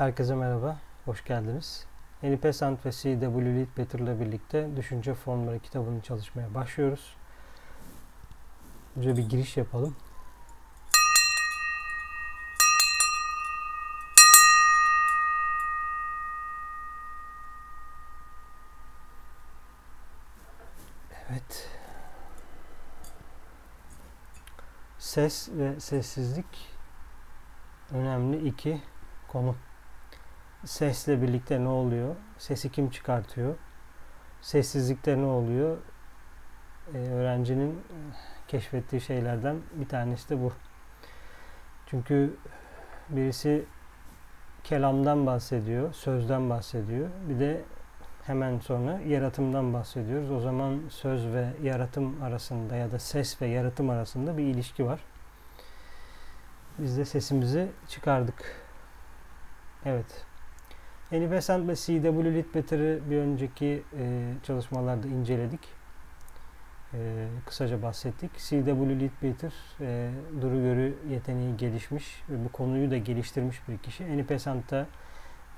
Herkese merhaba, hoş geldiniz. Enipesant ve C.W. Leadbetter ile birlikte Düşünce Formları kitabını çalışmaya başlıyoruz. Önce bir giriş yapalım. Evet. Ses ve sessizlik önemli iki konu. Sesle birlikte ne oluyor? Sesi kim çıkartıyor? Sessizlikte ne oluyor? Ee, öğrencinin e, keşfettiği şeylerden bir tanesi de bu. Çünkü birisi kelamdan bahsediyor, sözden bahsediyor. Bir de hemen sonra yaratımdan bahsediyoruz. O zaman söz ve yaratım arasında ya da ses ve yaratım arasında bir ilişki var. Biz de sesimizi çıkardık. Evet. Annie Besant ve C.W. Leadbetter'ı bir önceki e, çalışmalarda inceledik. E, kısaca bahsettik. C.W. Leadbetter e, duru görü yeteneği gelişmiş ve bu konuyu da geliştirmiş bir kişi. Da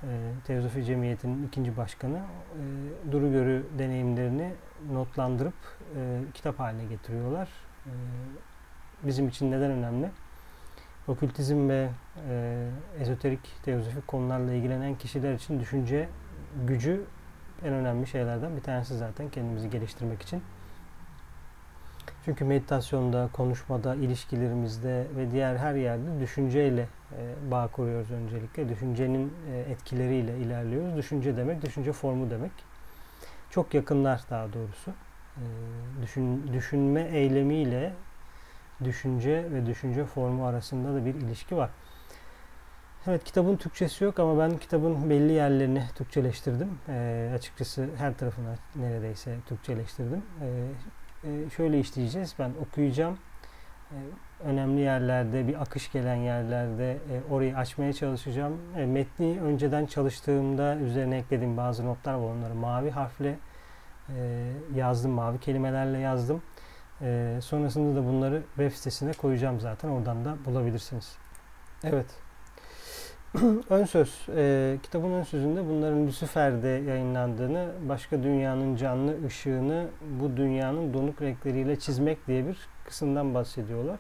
e, Teozofi Cemiyeti'nin ikinci başkanı. E, duru görü deneyimlerini notlandırıp e, kitap haline getiriyorlar. E, bizim için neden önemli? Okültizm ve e, ezoterik teozofik konularla ilgilenen kişiler için düşünce gücü en önemli şeylerden bir tanesi zaten kendimizi geliştirmek için. Çünkü meditasyonda, konuşmada, ilişkilerimizde ve diğer her yerde düşünceyle e, bağ kuruyoruz öncelikle. Düşüncenin e, etkileriyle ilerliyoruz. Düşünce demek, düşünce formu demek. Çok yakınlar daha doğrusu. E, düşün, düşünme eylemiyle düşünce ve düşünce formu arasında da bir ilişki var. Evet kitabın Türkçesi yok ama ben kitabın belli yerlerini Türkçeleştirdim. E, açıkçası her tarafını neredeyse Türkçeleştirdim. E, e, şöyle işleyeceğiz. Ben okuyacağım. E, önemli yerlerde, bir akış gelen yerlerde e, orayı açmaya çalışacağım. E, metni önceden çalıştığımda üzerine eklediğim bazı notlar var. Onları mavi harfle e, yazdım, mavi kelimelerle yazdım. E, sonrasında da bunları web sitesine koyacağım zaten. Oradan da bulabilirsiniz. Evet. ön söz. E, kitabın ön sözünde bunların Lucifer'de yayınlandığını, başka dünyanın canlı ışığını bu dünyanın donuk renkleriyle çizmek diye bir kısımdan bahsediyorlar.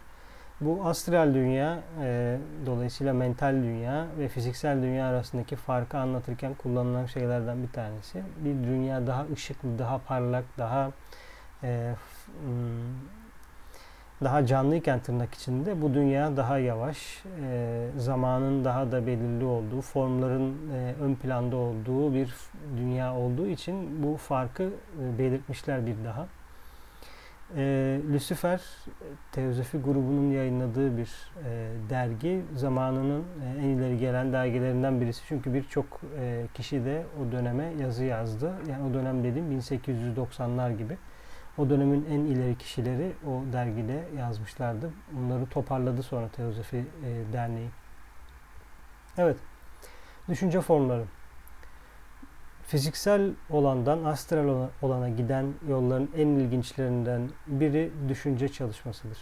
Bu astral dünya, e, dolayısıyla mental dünya ve fiziksel dünya arasındaki farkı anlatırken kullanılan şeylerden bir tanesi. Bir dünya daha ışıklı, daha parlak, daha e, Hmm, daha canlıyken tırnak içinde bu dünya daha yavaş, e, zamanın daha da belirli olduğu, formların e, ön planda olduğu bir dünya olduğu için bu farkı e, belirtmişler bir daha. E, Lucifer, Teozofi grubunun yayınladığı bir e, dergi. Zamanının en ileri gelen dergilerinden birisi. Çünkü birçok kişi de o döneme yazı yazdı. Yani o dönem dediğim 1890'lar gibi. O dönemin en ileri kişileri o dergide yazmışlardı. Bunları toparladı sonra Teozofi e, Derneği. Evet. Düşünce formları. Fiziksel olandan astral olana giden yolların en ilginçlerinden biri düşünce çalışmasıdır.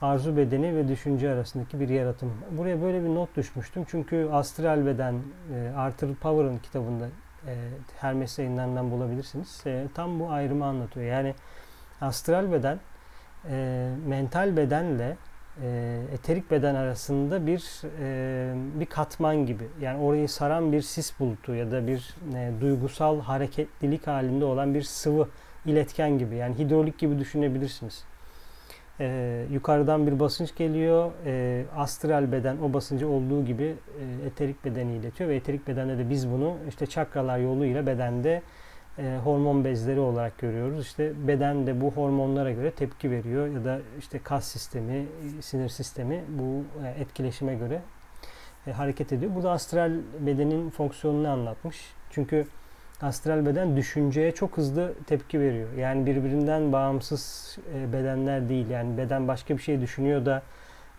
Arzu bedeni ve düşünce arasındaki bir yaratım. Buraya böyle bir not düşmüştüm. Çünkü astral beden e, Arthur Power'ın kitabında e, Hermes yayınlarından bulabilirsiniz. E, tam bu ayrımı anlatıyor. Yani astral beden e, mental bedenle e, eterik beden arasında bir e, bir katman gibi. Yani orayı saran bir sis bulutu ya da bir e, duygusal hareketlilik halinde olan bir sıvı iletken gibi. Yani hidrolik gibi düşünebilirsiniz e, yukarıdan bir basınç geliyor. E, astral beden o basıncı olduğu gibi e, eterik bedeni iletiyor ve eterik bedende de biz bunu işte çakralar yoluyla bedende e, hormon bezleri olarak görüyoruz. İşte beden de bu hormonlara göre tepki veriyor ya da işte kas sistemi, sinir sistemi bu e, etkileşime göre e, hareket ediyor. Burada astral bedenin fonksiyonunu anlatmış. Çünkü astral beden düşünceye çok hızlı tepki veriyor. Yani birbirinden bağımsız e, bedenler değil. Yani beden başka bir şey düşünüyor da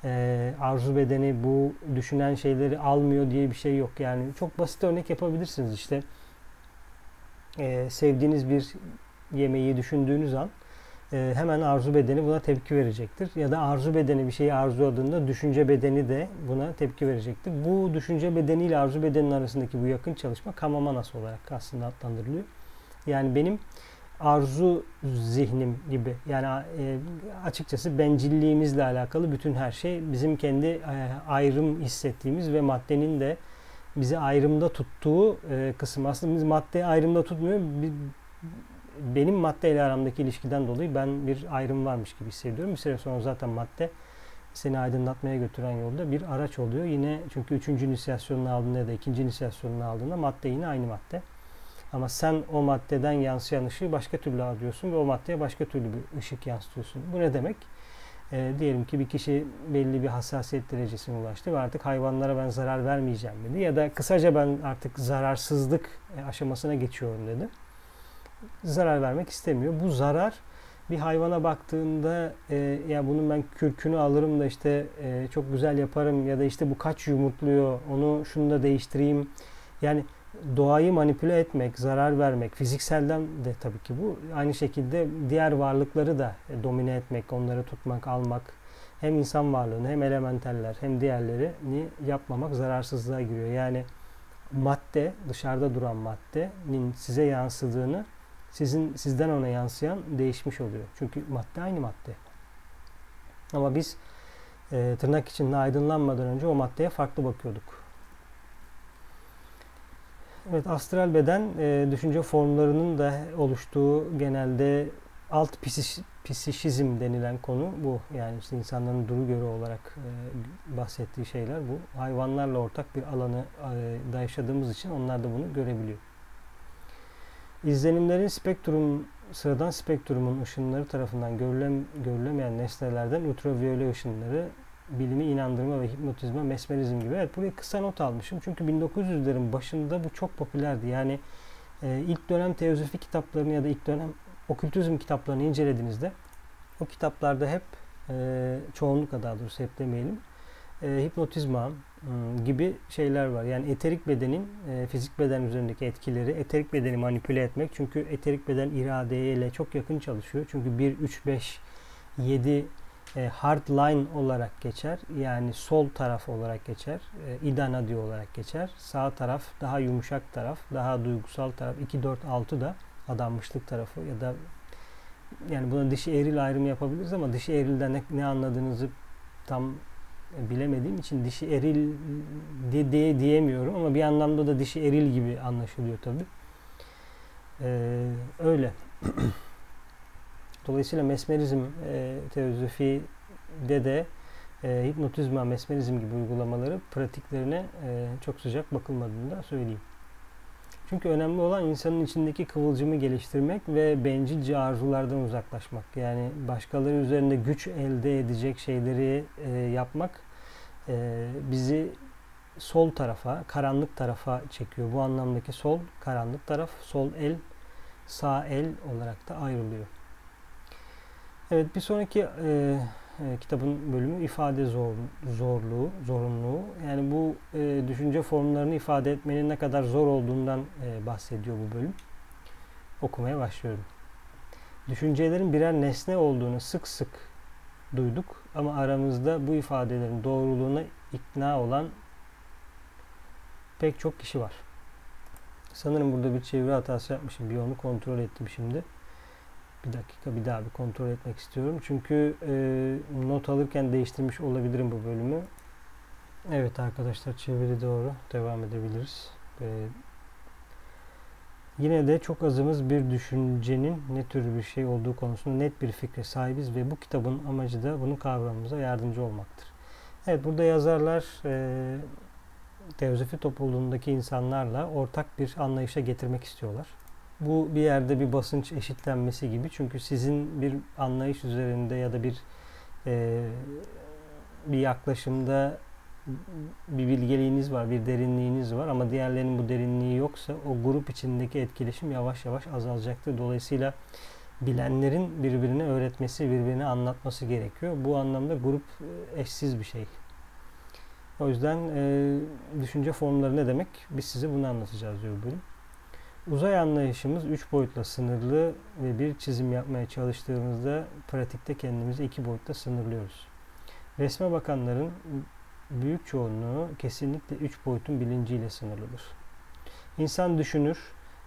e, arzu bedeni bu düşünen şeyleri almıyor diye bir şey yok. Yani çok basit örnek yapabilirsiniz işte. E, sevdiğiniz bir yemeği düşündüğünüz an e, hemen arzu bedeni buna tepki verecektir. Ya da arzu bedeni bir şeyi arzuladığında düşünce bedeni de buna tepki verecektir. Bu düşünce bedeni ile arzu bedeninin arasındaki bu yakın çalışma kamamanas olarak aslında adlandırılıyor. Yani benim arzu zihnim gibi yani e, açıkçası bencilliğimizle alakalı bütün her şey bizim kendi e, ayrım hissettiğimiz ve maddenin de bizi ayrımda tuttuğu kısım. Aslında biz madde ayrımda tutmuyor. Benim madde ile aramdaki ilişkiden dolayı ben bir ayrım varmış gibi hissediyorum. Bir süre sonra zaten madde seni aydınlatmaya götüren yolda bir araç oluyor. Yine çünkü üçüncü inisiyasyonunu aldığında ya da ikinci inisiyasyonunu aldığında madde yine aynı madde. Ama sen o maddeden yansıyan ışığı başka türlü alıyorsun ve o maddeye başka türlü bir ışık yansıtıyorsun. Bu ne demek? E, diyelim ki bir kişi belli bir hassasiyet derecesine ulaştı ve artık hayvanlara ben zarar vermeyeceğim dedi. Ya da kısaca ben artık zararsızlık aşamasına geçiyorum dedi. Zarar vermek istemiyor. Bu zarar bir hayvana baktığında e, ya bunun ben kürkünü alırım da işte e, çok güzel yaparım ya da işte bu kaç yumurtluyor onu şunu da değiştireyim. Yani doğayı manipüle etmek, zarar vermek, fizikselden de tabii ki bu. Aynı şekilde diğer varlıkları da domine etmek, onları tutmak, almak, hem insan varlığını hem elementaller hem diğerlerini yapmamak zararsızlığa giriyor. Yani madde, dışarıda duran maddenin size yansıdığını sizin sizden ona yansıyan değişmiş oluyor. Çünkü madde aynı madde. Ama biz e, tırnak içinde aydınlanmadan önce o maddeye farklı bakıyorduk. Evet, astral beden e, düşünce formlarının da oluştuğu genelde alt psiş, psişizm denilen konu bu. Yani işte insanların duru göre olarak e, bahsettiği şeyler bu. Hayvanlarla ortak bir alanı e, da yaşadığımız için onlar da bunu görebiliyor. İzlenimlerin spektrum, sıradan spektrumun ışınları tarafından görülem, görülemeyen nesnelerden ultraviyole ışınları bilimi inandırma ve hipnotizma, mesmerizm gibi. Evet buraya kısa not almışım. Çünkü 1900'lerin başında bu çok popülerdi. Yani e, ilk dönem teozofi kitaplarını ya da ilk dönem okültizm kitaplarını incelediğinizde o kitaplarda hep e, çoğunlukla daha doğrusu hep demeyelim e, hipnotizma gibi şeyler var. Yani eterik bedenin e, fizik beden üzerindeki etkileri, eterik bedeni manipüle etmek. Çünkü eterik beden iradeyle çok yakın çalışıyor. Çünkü 1, 3, 5, 7 e, hard line olarak geçer. Yani sol taraf olarak geçer. E, idanadi olarak geçer. Sağ taraf daha yumuşak taraf, daha duygusal taraf. 2, 4, 6 da adanmışlık tarafı ya da yani buna dişi eril ayrımı yapabiliriz ama dişi erilden ne, ne anladığınızı tam bilemediğim için dişi eril diye, diye diyemiyorum ama bir anlamda da dişi eril gibi anlaşılıyor tabi. Ee, öyle. Dolayısıyla mesmerizm e, teozofide de e, hipnotizma, mesmerizm gibi uygulamaları pratiklerine e, çok sıcak bakılmadığını da söyleyeyim. Çünkü önemli olan insanın içindeki kıvılcımı geliştirmek ve bencilce arzulardan uzaklaşmak. Yani başkaları üzerinde güç elde edecek şeyleri e, yapmak e, bizi sol tarafa, karanlık tarafa çekiyor. Bu anlamdaki sol, karanlık taraf, sol el, sağ el olarak da ayrılıyor. Evet bir sonraki e, e, kitabın bölümü ifade zor, zorluğu, zorunluluğu. Yani bu e, düşünce formlarını ifade etmenin ne kadar zor olduğundan e, bahsediyor bu bölüm. Okumaya başlıyorum. Düşüncelerin birer nesne olduğunu sık sık duyduk ama aramızda bu ifadelerin doğruluğuna ikna olan pek çok kişi var. Sanırım burada bir çeviri hatası yapmışım. Bir onu kontrol ettim şimdi. Bir dakika bir daha bir kontrol etmek istiyorum. Çünkü e, not alırken değiştirmiş olabilirim bu bölümü. Evet arkadaşlar çeviri doğru. Devam edebiliriz. E, yine de çok azımız bir düşüncenin ne tür bir şey olduğu konusunda net bir fikre sahibiz ve bu kitabın amacı da bunu kavramamıza yardımcı olmaktır. Evet burada yazarlar e, teozofi topluluğundaki insanlarla ortak bir anlayışa getirmek istiyorlar. Bu bir yerde bir basınç eşitlenmesi gibi. Çünkü sizin bir anlayış üzerinde ya da bir e, bir yaklaşımda bir bilgeliğiniz var, bir derinliğiniz var ama diğerlerinin bu derinliği yoksa o grup içindeki etkileşim yavaş yavaş azalacaktır. Dolayısıyla bilenlerin birbirine öğretmesi, birbirine anlatması gerekiyor. Bu anlamda grup e, eşsiz bir şey. O yüzden e, düşünce formları ne demek? Biz size bunu anlatacağız diyor bölüm. Uzay anlayışımız üç boyutla sınırlı ve bir çizim yapmaya çalıştığımızda pratikte kendimizi iki boyutta sınırlıyoruz. Resme bakanların büyük çoğunluğu kesinlikle üç boyutun bilinciyle sınırlıdır. İnsan düşünür,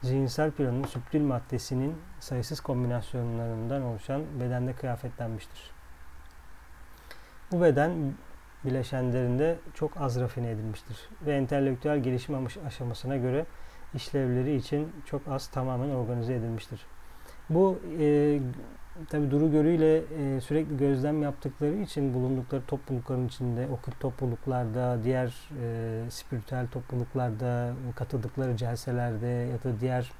zihinsel planın süptil maddesinin sayısız kombinasyonlarından oluşan bedende kıyafetlenmiştir. Bu beden bileşenlerinde çok az rafine edilmiştir ve entelektüel gelişim aşamasına göre işlevleri için çok az tamamen organize edilmiştir. Bu e, tabi Duru Görü ile e, sürekli gözlem yaptıkları için bulundukları toplulukların içinde, okült topluluklarda, diğer e, spiritüel topluluklarda, katıldıkları celselerde ya da diğer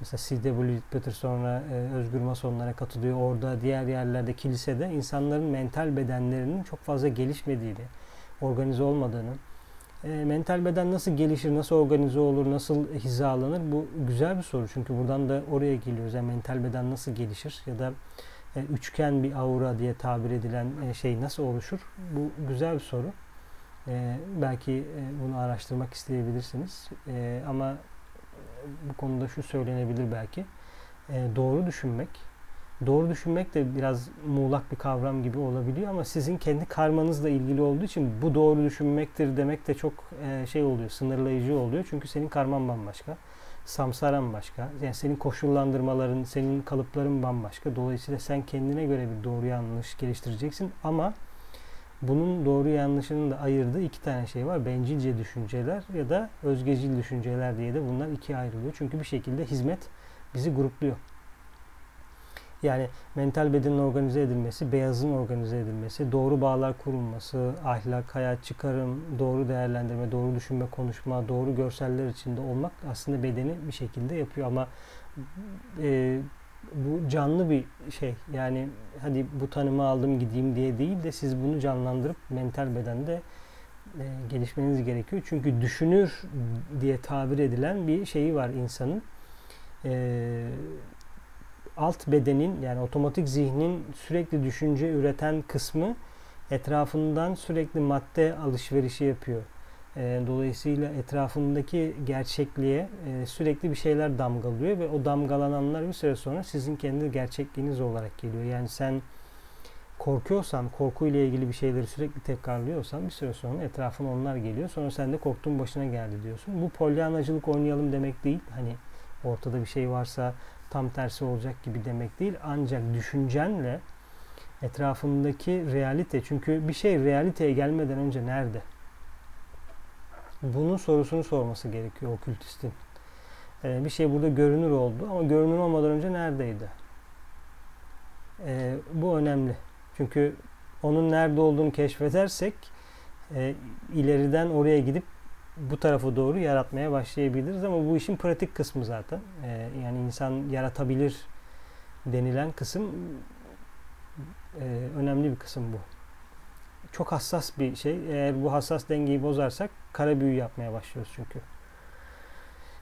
mesela C.W. Peter sonra e, Özgür Masonlara katılıyor. Orada diğer yerlerde kilisede insanların mental bedenlerinin çok fazla gelişmediğini, organize olmadığını, e, mental beden nasıl gelişir, nasıl organize olur, nasıl hizalanır? Bu güzel bir soru çünkü buradan da oraya geliyoruz. Yani mental beden nasıl gelişir ya da e, üçgen bir aura diye tabir edilen e, şey nasıl oluşur? Bu güzel bir soru. E, belki e, bunu araştırmak isteyebilirsiniz. E, ama bu konuda şu söylenebilir belki. E, doğru düşünmek, doğru düşünmek de biraz muğlak bir kavram gibi olabiliyor ama sizin kendi karmanızla ilgili olduğu için bu doğru düşünmektir demek de çok e, şey oluyor, sınırlayıcı oluyor. Çünkü senin karman bambaşka, samsaran başka. Yani senin koşullandırmaların, senin kalıpların bambaşka. Dolayısıyla sen kendine göre bir doğru yanlış geliştireceksin ama bunun doğru yanlışının da ayırdığı iki tane şey var. Bencilce düşünceler ya da özgecil düşünceler diye de bunlar ikiye ayrılıyor. Çünkü bir şekilde hizmet bizi grupluyor. Yani mental bedenin organize edilmesi, beyazın organize edilmesi, doğru bağlar kurulması, ahlak, hayat, çıkarım, doğru değerlendirme, doğru düşünme, konuşma, doğru görseller içinde olmak aslında bedeni bir şekilde yapıyor ama e, bu canlı bir şey. Yani hadi bu tanımı aldım gideyim diye değil de siz bunu canlandırıp mental bedende e, gelişmeniz gerekiyor. Çünkü düşünür diye tabir edilen bir şeyi var insanın. E, alt bedenin yani otomatik zihnin sürekli düşünce üreten kısmı etrafından sürekli madde alışverişi yapıyor. E, dolayısıyla etrafındaki gerçekliğe e, sürekli bir şeyler damgalıyor ve o damgalananlar bir süre sonra sizin kendi gerçekliğiniz olarak geliyor. Yani sen korkuyorsan, korkuyla ilgili bir şeyleri sürekli tekrarlıyorsan bir süre sonra etrafına onlar geliyor. Sonra sen de korktuğun başına geldi diyorsun. Bu polyanacılık oynayalım demek değil. Hani ortada bir şey varsa tam tersi olacak gibi demek değil. Ancak düşüncenle etrafındaki realite çünkü bir şey realiteye gelmeden önce nerede? Bunun sorusunu sorması gerekiyor okültistin. Ee, bir şey burada görünür oldu ama görünür olmadan önce neredeydi? Ee, bu önemli. Çünkü onun nerede olduğunu keşfedersek e, ileriden oraya gidip bu tarafa doğru yaratmaya başlayabiliriz ama bu işin pratik kısmı zaten. Ee, yani insan yaratabilir denilen kısım e, önemli bir kısım bu. Çok hassas bir şey. Eğer bu hassas dengeyi bozarsak kara büyü yapmaya başlıyoruz çünkü.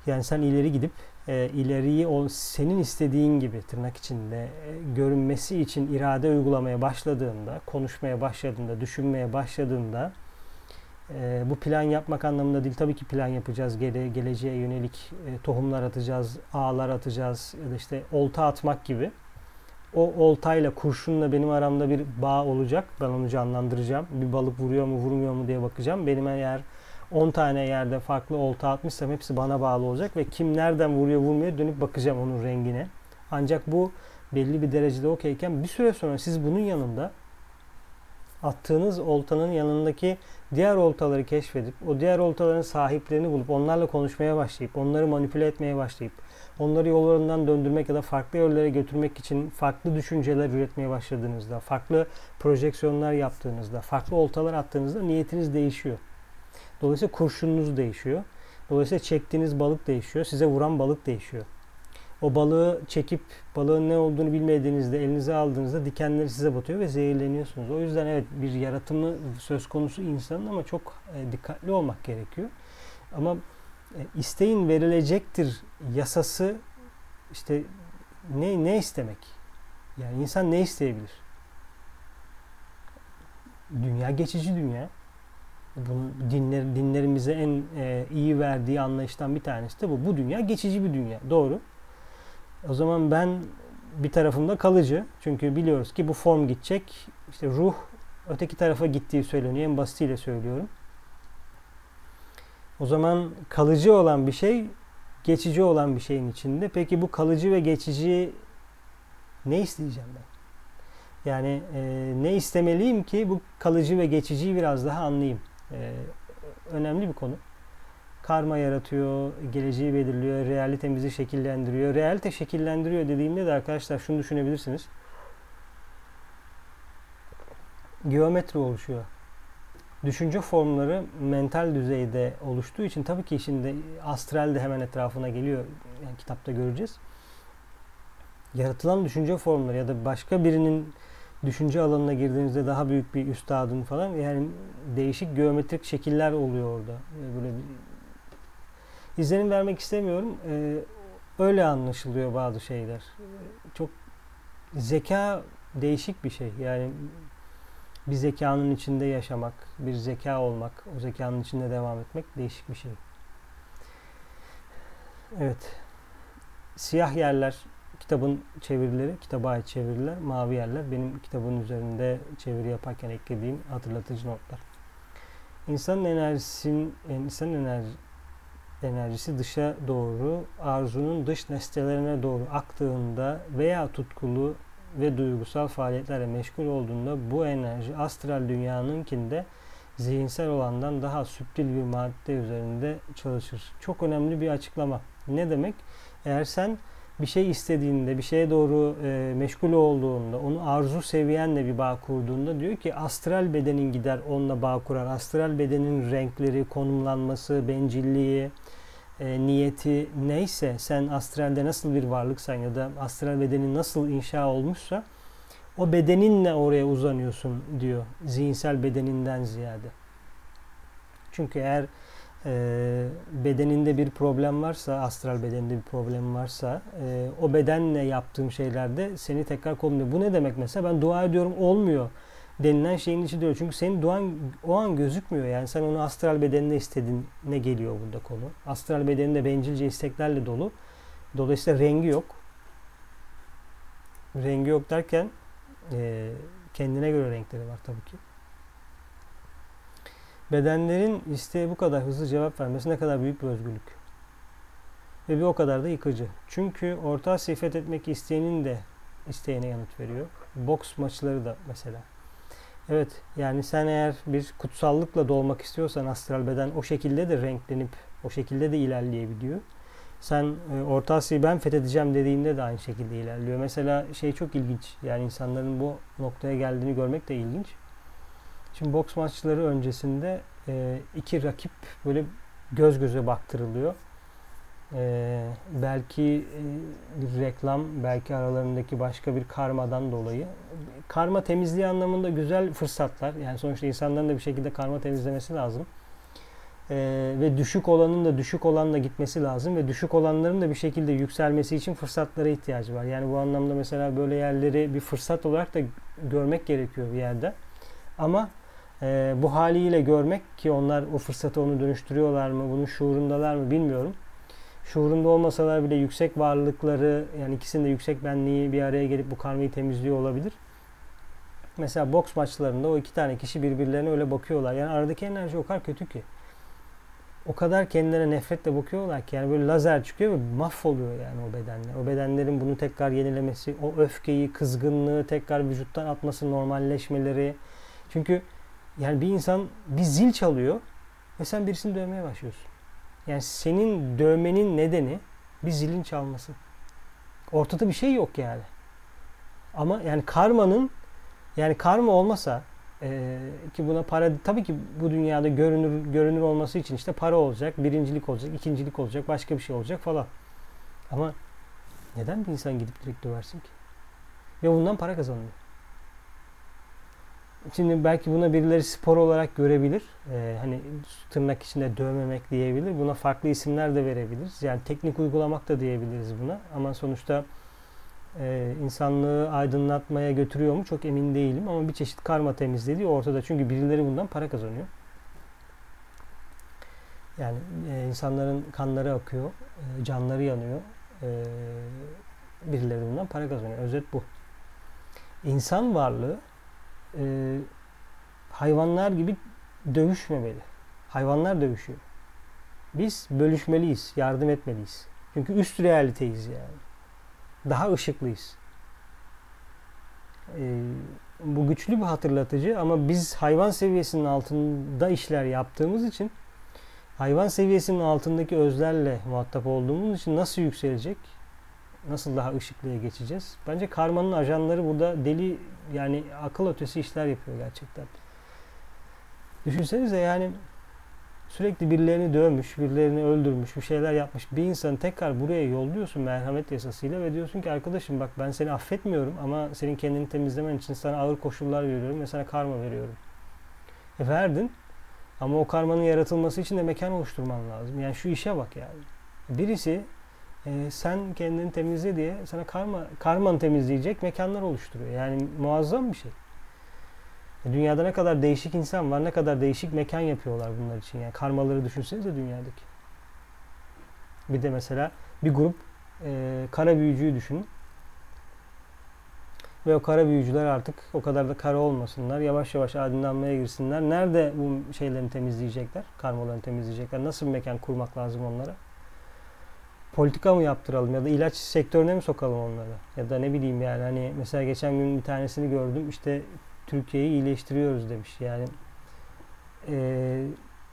Yani sen ileri gidip e, ileriyi o senin istediğin gibi tırnak içinde e, görünmesi için irade uygulamaya başladığında, konuşmaya başladığında, düşünmeye başladığında e, bu plan yapmak anlamında değil. Tabii ki plan yapacağız. Gele, geleceğe yönelik e, tohumlar atacağız, ağlar atacağız ya da işte olta atmak gibi. O oltayla, kurşunla benim aramda bir bağ olacak. Ben onu canlandıracağım. Bir balık vuruyor mu, vurmuyor mu diye bakacağım. Benim eğer 10 tane yerde farklı olta atmışsam hepsi bana bağlı olacak ve kim nereden vuruyor vurmuyor dönüp bakacağım onun rengine. Ancak bu belli bir derecede okeyken bir süre sonra siz bunun yanında attığınız oltanın yanındaki diğer oltaları keşfedip o diğer oltaların sahiplerini bulup onlarla konuşmaya başlayıp onları manipüle etmeye başlayıp onları yollarından döndürmek ya da farklı yerlere götürmek için farklı düşünceler üretmeye başladığınızda, farklı projeksiyonlar yaptığınızda, farklı oltalar attığınızda niyetiniz değişiyor. Dolayısıyla kurşununuz değişiyor. Dolayısıyla çektiğiniz balık değişiyor. Size vuran balık değişiyor. O balığı çekip balığın ne olduğunu bilmediğinizde elinize aldığınızda dikenleri size batıyor ve zehirleniyorsunuz. O yüzden evet bir yaratımı söz konusu insanın ama çok e, dikkatli olmak gerekiyor. Ama e, isteğin verilecektir yasası işte ne ne istemek? Yani insan ne isteyebilir? Dünya geçici dünya. Bunun dinler, dinlerimize en e, iyi verdiği anlayıştan bir tanesi de bu. Bu dünya geçici bir dünya. Doğru. O zaman ben bir tarafımda kalıcı. Çünkü biliyoruz ki bu form gidecek. İşte ruh öteki tarafa gittiği söyleniyor. En basitiyle söylüyorum. O zaman kalıcı olan bir şey geçici olan bir şeyin içinde. Peki bu kalıcı ve geçici ne isteyeceğim ben? Yani e, ne istemeliyim ki bu kalıcı ve geçiciyi biraz daha anlayayım. E, önemli bir konu. Karma yaratıyor, geleceği belirliyor, realitemizi şekillendiriyor. Realite şekillendiriyor dediğimde de arkadaşlar şunu düşünebilirsiniz. Geometri oluşuyor. Düşünce formları mental düzeyde oluştuğu için tabii ki şimdi astral de hemen etrafına geliyor. Yani kitapta göreceğiz. Yaratılan düşünce formları ya da başka birinin düşünce alanına girdiğinizde daha büyük bir üstadın falan yani değişik geometrik şekiller oluyor orada. Böyle bir izlenim vermek istemiyorum. Ee, öyle anlaşılıyor bazı şeyler. Çok zeka değişik bir şey. Yani bir zekanın içinde yaşamak, bir zeka olmak, o zekanın içinde devam etmek değişik bir şey. Evet. Siyah yerler kitabın çevirileri, kitaba ait çeviriler, mavi yerler benim kitabın üzerinde çeviri yaparken eklediğim hatırlatıcı notlar. İnsanın enerjisin, insan enerji, enerjisi dışa doğru, arzunun dış nesnelerine doğru aktığında veya tutkulu ve duygusal faaliyetlerle meşgul olduğunda bu enerji astral dünyanınkinde zihinsel olandan daha süptil bir madde üzerinde çalışır. Çok önemli bir açıklama. Ne demek? Eğer sen bir şey istediğinde, bir şeye doğru e, meşgul olduğunda, onu arzu seviyenle bir bağ kurduğunda diyor ki astral bedenin gider onunla bağ kurar. Astral bedenin renkleri, konumlanması, bencilliği, e, niyeti neyse sen astralde nasıl bir varlıksan ya da astral bedenin nasıl inşa olmuşsa o bedeninle oraya uzanıyorsun diyor zihinsel bedeninden ziyade. Çünkü eğer e, bedeninde bir problem varsa, astral bedeninde bir problem varsa e, o bedenle yaptığım şeylerde seni tekrar kovmuyor. Bu ne demek mesela? Ben dua ediyorum olmuyor denilen şeyin içi diyor. Çünkü senin duan o an gözükmüyor. Yani sen onu astral bedeninde istedin ne geliyor burada konu. Astral bedeninde bencilce isteklerle dolu. Dolayısıyla rengi yok. Rengi yok derken e, kendine göre renkleri var tabii ki. Bedenlerin isteğe bu kadar hızlı cevap vermesi ne kadar büyük bir özgürlük. Ve bir o kadar da yıkıcı. Çünkü orta sifet etmek isteyenin de isteğine yanıt veriyor. Boks maçları da mesela. Evet yani sen eğer bir kutsallıkla dolmak istiyorsan astral beden o şekilde de renklenip o şekilde de ilerleyebiliyor. Sen e, Orta Asya'yı ben fethedeceğim dediğinde de aynı şekilde ilerliyor. Mesela şey çok ilginç. Yani insanların bu noktaya geldiğini görmek de ilginç. Şimdi boks maçları öncesinde e, iki rakip böyle göz göze baktırılıyor. E, belki e, reklam, belki aralarındaki başka bir karmadan dolayı. Karma temizliği anlamında güzel fırsatlar. Yani sonuçta insanların da bir şekilde karma temizlemesi lazım. E, ve düşük olanın da düşük olanla gitmesi lazım ve düşük olanların da bir şekilde yükselmesi için fırsatlara ihtiyacı var. Yani bu anlamda mesela böyle yerleri bir fırsat olarak da görmek gerekiyor bir yerde. Ama e, bu haliyle görmek ki onlar o fırsatı onu dönüştürüyorlar mı, bunun şuurundalar mı bilmiyorum. Şuurunda olmasalar bile yüksek varlıkları yani ikisinin de yüksek benliği bir araya gelip bu karmayı temizliyor olabilir. Mesela boks maçlarında o iki tane kişi birbirlerine öyle bakıyorlar. Yani aradaki enerji o kadar kötü ki. O kadar kendilerine nefretle bakıyorlar ki yani böyle lazer çıkıyor ve mahvoluyor yani o bedenler. O bedenlerin bunu tekrar yenilemesi, o öfkeyi, kızgınlığı tekrar vücuttan atması, normalleşmeleri. Çünkü yani bir insan bir zil çalıyor ve sen birisini dövmeye başlıyorsun. Yani senin dövmenin nedeni bir zilin çalması. Ortada bir şey yok yani. Ama yani karmanın yani karma olmasa e, ki buna para tabii ki bu dünyada görünür görünür olması için işte para olacak, birincilik olacak, ikincilik olacak, başka bir şey olacak falan. Ama neden bir insan gidip direkt döversin ki? Ve bundan para kazanıyor. Şimdi belki buna birileri spor olarak görebilir. Ee, hani tırnak içinde dövmemek diyebilir. Buna farklı isimler de verebiliriz. Yani teknik uygulamak da diyebiliriz buna. Ama sonuçta e, insanlığı aydınlatmaya götürüyor mu çok emin değilim. Ama bir çeşit karma temizlediği ortada. Çünkü birileri bundan para kazanıyor. Yani e, insanların kanları akıyor, e, canları yanıyor. E, birileri bundan para kazanıyor. Özet bu. İnsan varlığı e, hayvanlar gibi dövüşmemeli. Hayvanlar dövüşüyor. Biz bölüşmeliyiz, yardım etmeliyiz. Çünkü üst realiteyiz yani. Daha ışıklıyız. Ee, bu güçlü bir hatırlatıcı ama biz hayvan seviyesinin altında işler yaptığımız için hayvan seviyesinin altındaki özlerle muhatap olduğumuz için nasıl yükselecek? Nasıl daha ışıklıya geçeceğiz? Bence karmanın ajanları burada deli yani akıl ötesi işler yapıyor gerçekten. Düşünsenize yani sürekli birilerini dövmüş, birilerini öldürmüş, bir şeyler yapmış bir insanı tekrar buraya yolluyorsun merhamet yasasıyla ve diyorsun ki arkadaşım bak ben seni affetmiyorum ama senin kendini temizlemen için sana ağır koşullar veriyorum ve sana karma veriyorum. E verdin ama o karmanın yaratılması için de mekan oluşturman lazım. Yani şu işe bak yani. Birisi e, sen kendini temizle diye sana karma karmanı temizleyecek mekanlar oluşturuyor. Yani muazzam bir şey. E, dünyada ne kadar değişik insan var, ne kadar değişik mekan yapıyorlar bunlar için. Yani karmaları düşünsenize dünyadaki. Bir de mesela bir grup e, kara büyücüyü düşünün. Ve o kara büyücüler artık o kadar da kara olmasınlar. Yavaş yavaş aydınlanmaya girsinler. Nerede bu şeylerini temizleyecekler? Karmalarını temizleyecekler. Nasıl bir mekan kurmak lazım onlara? Politika mı yaptıralım ya da ilaç sektörüne mi sokalım onları? Ya da ne bileyim yani hani mesela geçen gün bir tanesini gördüm. İşte Türkiye'yi iyileştiriyoruz demiş. Yani e,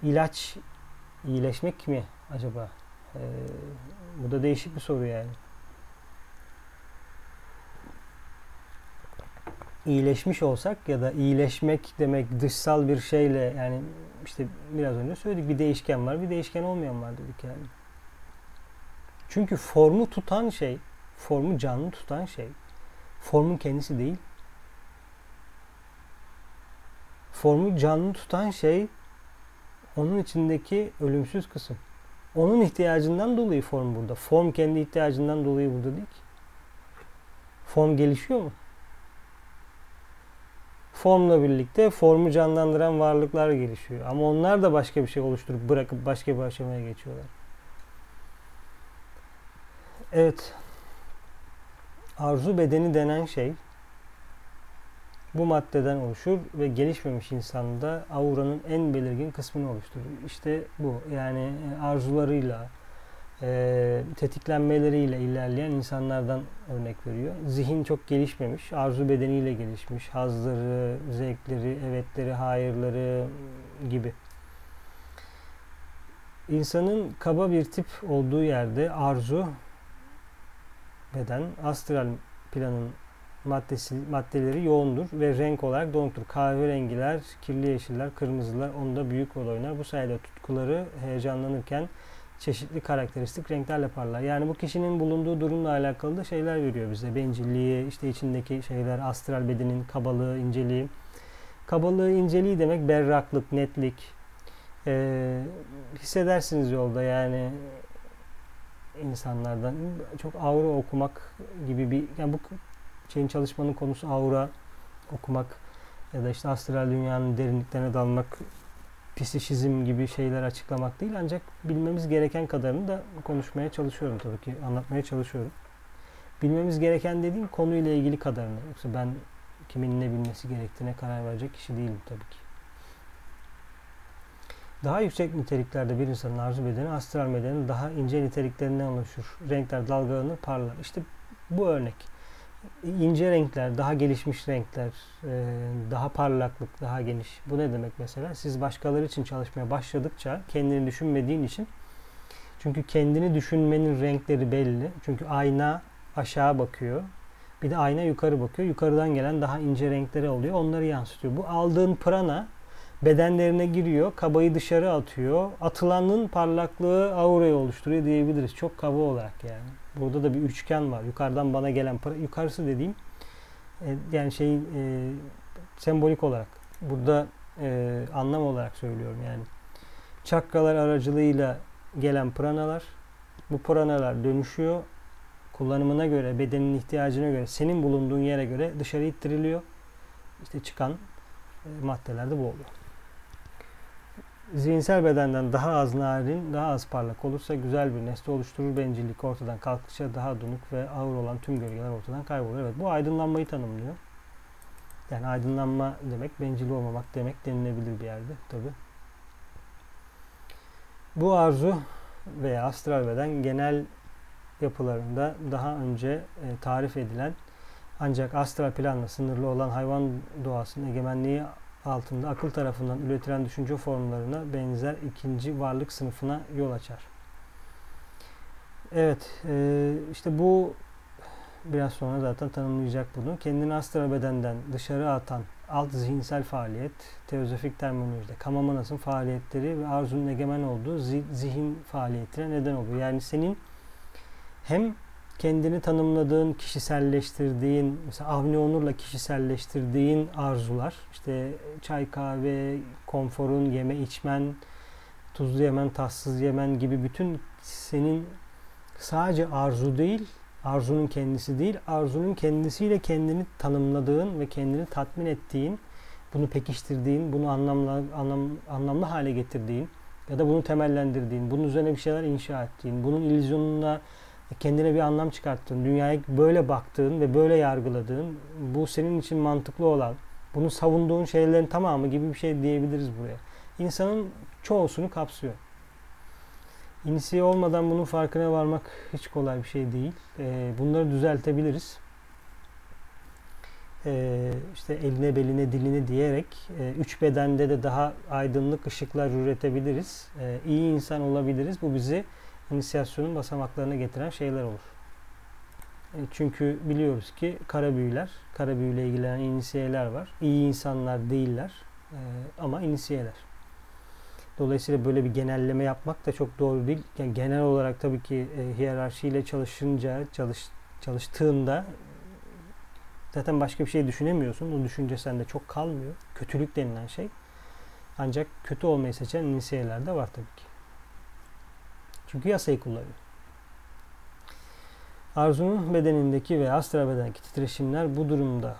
ilaç iyileşmek mi acaba? E, bu da değişik bir soru yani. iyileşmiş olsak ya da iyileşmek demek dışsal bir şeyle yani işte biraz önce söyledik bir değişken var bir değişken olmayan var dedik yani. Çünkü formu tutan şey, formu canlı tutan şey formun kendisi değil. Formu canlı tutan şey onun içindeki ölümsüz kısım. Onun ihtiyacından dolayı form burada. Form kendi ihtiyacından dolayı burada değil ki. Form gelişiyor mu? Formla birlikte formu canlandıran varlıklar gelişiyor. Ama onlar da başka bir şey oluşturup bırakıp başka bir aşamaya geçiyorlar. Evet. Arzu bedeni denen şey bu maddeden oluşur ve gelişmemiş insanda auranın en belirgin kısmını oluşturur. İşte bu yani e, arzularıyla, e, tetiklenmeleriyle ilerleyen insanlardan örnek veriyor. Zihin çok gelişmemiş, arzu bedeniyle gelişmiş. Hazları, zevkleri, evetleri, hayırları gibi. İnsanın kaba bir tip olduğu yerde arzu beden astral planın maddesi, maddeleri yoğundur ve renk olarak donuktur. Kahverengiler, kirli yeşiller, kırmızılar onda büyük rol oynar. Bu sayede tutkuları heyecanlanırken çeşitli karakteristik renklerle parlar. Yani bu kişinin bulunduğu durumla alakalı da şeyler veriyor bize. Bencilliği, işte içindeki şeyler, astral bedenin kabalığı, inceliği. Kabalığı, inceliği demek berraklık, netlik. Ee, hissedersiniz yolda yani insanlardan çok aura okumak gibi bir yani bu şeyin çalışmanın konusu aura okumak ya da işte astral dünyanın derinliklerine dalmak psişizm gibi şeyler açıklamak değil ancak bilmemiz gereken kadarını da konuşmaya çalışıyorum tabii ki anlatmaya çalışıyorum. Bilmemiz gereken dediğim konuyla ilgili kadarını. Yoksa ben kimin ne bilmesi gerektiğine karar verecek kişi değilim tabii ki. Daha yüksek niteliklerde bir insanın arzu bedeni astral bedeni daha ince niteliklerinden oluşur. Renkler dalgalanır, parlar. İşte bu örnek ince renkler, daha gelişmiş renkler, e, daha parlaklık, daha geniş. Bu ne demek mesela? Siz başkaları için çalışmaya başladıkça kendini düşünmediğin için çünkü kendini düşünmenin renkleri belli. Çünkü ayna aşağı bakıyor. Bir de ayna yukarı bakıyor. Yukarıdan gelen daha ince renkleri oluyor. Onları yansıtıyor. Bu aldığın prana bedenlerine giriyor. Kabayı dışarı atıyor. Atılanın parlaklığı aurayı oluşturuyor diyebiliriz. Çok kaba olarak yani. Burada da bir üçgen var. Yukarıdan bana gelen para, yukarısı dediğim e, yani şey e, sembolik olarak burada e, anlam olarak söylüyorum yani. Çakralar aracılığıyla gelen pranalar bu pranalar dönüşüyor. Kullanımına göre, bedenin ihtiyacına göre, senin bulunduğun yere göre dışarı ittiriliyor. İşte çıkan e, maddeler de bu oluyor. Zihinsel bedenden daha az narin, daha az parlak olursa güzel bir nesne oluşturur. Bencillik ortadan kalktıkça daha donuk ve ağır olan tüm gölgeler ortadan kaybolur. Evet bu aydınlanmayı tanımlıyor. Yani aydınlanma demek bencil olmamak demek denilebilir bir yerde tabi. Bu arzu veya astral beden genel yapılarında daha önce e, tarif edilen ancak astral planla sınırlı olan hayvan doğasının egemenliği altında akıl tarafından üretilen düşünce formlarına benzer ikinci varlık sınıfına yol açar. Evet, e, işte bu biraz sonra zaten tanımlayacak bunu. Kendini astral bedenden dışarı atan alt zihinsel faaliyet, teozofik terminolojide kamamanasın faaliyetleri ve arzunun egemen olduğu zihin faaliyetine neden olur. Yani senin hem kendini tanımladığın, kişiselleştirdiğin, mesela Avni Onur'la kişiselleştirdiğin arzular, işte çay kahve, konforun, yeme içmen, tuzlu yemen, tatsız yemen gibi bütün senin sadece arzu değil, arzunun kendisi değil, arzunun kendisiyle kendini tanımladığın ve kendini tatmin ettiğin, bunu pekiştirdiğin, bunu anlamlı, anlam, anlamlı hale getirdiğin ya da bunu temellendirdiğin, bunun üzerine bir şeyler inşa ettiğin, bunun illüzyonuna kendine bir anlam çıkarttığın, dünyaya böyle baktığın ve böyle yargıladığın, bu senin için mantıklı olan, bunu savunduğun şeylerin tamamı gibi bir şey diyebiliriz buraya. İnsanın çoğusunu kapsıyor. İnisiye olmadan bunun farkına varmak hiç kolay bir şey değil. Ee, bunları düzeltebiliriz. Ee, işte eline, beline, diline diyerek e, üç bedende de daha aydınlık ışıklar üretebiliriz. Ee, iyi insan olabiliriz. Bu bizi inisiyasyonun basamaklarına getiren şeyler olur. E, çünkü biliyoruz ki kara büyüler, kara büyüyle ilgilenen inisiyeler var. İyi insanlar değiller e, ama inisiyeler. Dolayısıyla böyle bir genelleme yapmak da çok doğru değil. Yani genel olarak tabii ki e, hiyerarşiyle çalışınca, çalış, çalıştığında zaten başka bir şey düşünemiyorsun. O düşünce sende çok kalmıyor. Kötülük denilen şey. Ancak kötü olmayı seçen inisiyeler de var tabii ki. Çünkü yasayı kullanıyor. Arzunun bedenindeki ve astral bedendeki titreşimler bu durumda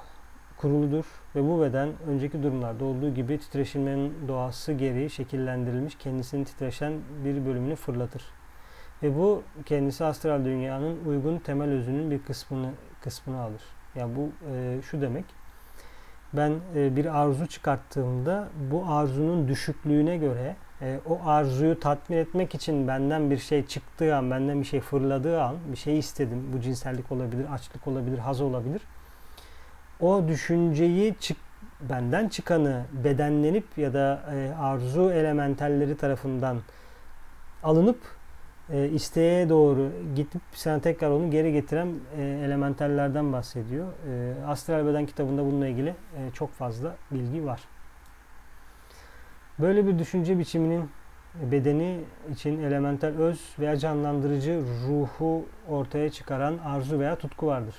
kuruludur ve bu beden önceki durumlarda olduğu gibi titreşimlerin doğası gereği şekillendirilmiş kendisini titreşen bir bölümünü fırlatır. Ve bu kendisi astral dünyanın uygun temel özünün bir kısmını kısmını alır. Yani bu e, şu demek. Ben e, bir arzu çıkarttığımda bu arzunun düşüklüğüne göre e, o arzuyu tatmin etmek için benden bir şey çıktığı an, benden bir şey fırladığı an, bir şey istedim. Bu cinsellik olabilir, açlık olabilir, haz olabilir o düşünceyi çık, benden çıkanı bedenlenip ya da e, arzu elementelleri tarafından alınıp e, isteğe doğru gidip sana tekrar onu geri getiren e, elementellerden bahsediyor. E, Astral Beden kitabında bununla ilgili e, çok fazla bilgi var. Böyle bir düşünce biçiminin bedeni için elementel öz veya canlandırıcı ruhu ortaya çıkaran arzu veya tutku vardır.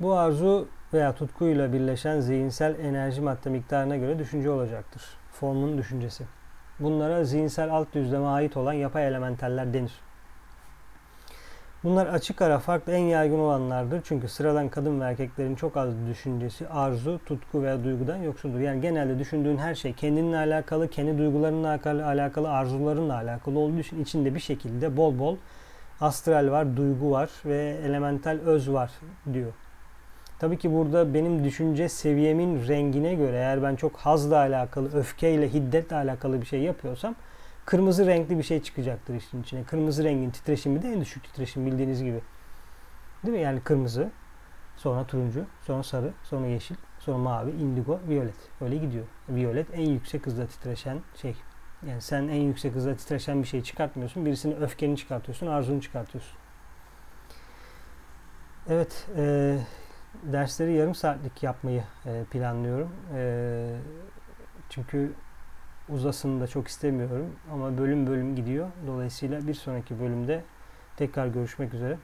Bu arzu veya tutkuyla birleşen zihinsel enerji madde miktarına göre düşünce olacaktır. Formun düşüncesi. Bunlara zihinsel alt düzleme ait olan yapay elementaller denir. Bunlar açık ara farklı en yaygın olanlardır. Çünkü sıradan kadın ve erkeklerin çok az düşüncesi arzu, tutku veya duygudan yoksuldur. Yani genelde düşündüğün her şey kendinle alakalı, kendi duygularınla alakalı, arzularınla alakalı olduğu için içinde bir şekilde bol bol astral var, duygu var ve elemental öz var diyor. Tabii ki burada benim düşünce seviyemin rengine göre eğer ben çok hazla alakalı, öfkeyle, hiddetle alakalı bir şey yapıyorsam kırmızı renkli bir şey çıkacaktır işin içine. Kırmızı rengin titreşimi de en düşük titreşim bildiğiniz gibi. Değil mi? Yani kırmızı, sonra turuncu, sonra sarı, sonra yeşil, sonra mavi, indigo, violet. Öyle gidiyor. Violet en yüksek hızla titreşen şey. Yani sen en yüksek hızla titreşen bir şey çıkartmıyorsun. Birisinin öfkeni çıkartıyorsun, arzunu çıkartıyorsun. Evet, e, dersleri yarım saatlik yapmayı e, planlıyorum. E, çünkü uzasını da çok istemiyorum ama bölüm bölüm gidiyor. Dolayısıyla bir sonraki bölümde tekrar görüşmek üzere.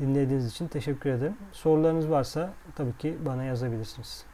Dinlediğiniz için teşekkür ederim. Sorularınız varsa tabii ki bana yazabilirsiniz.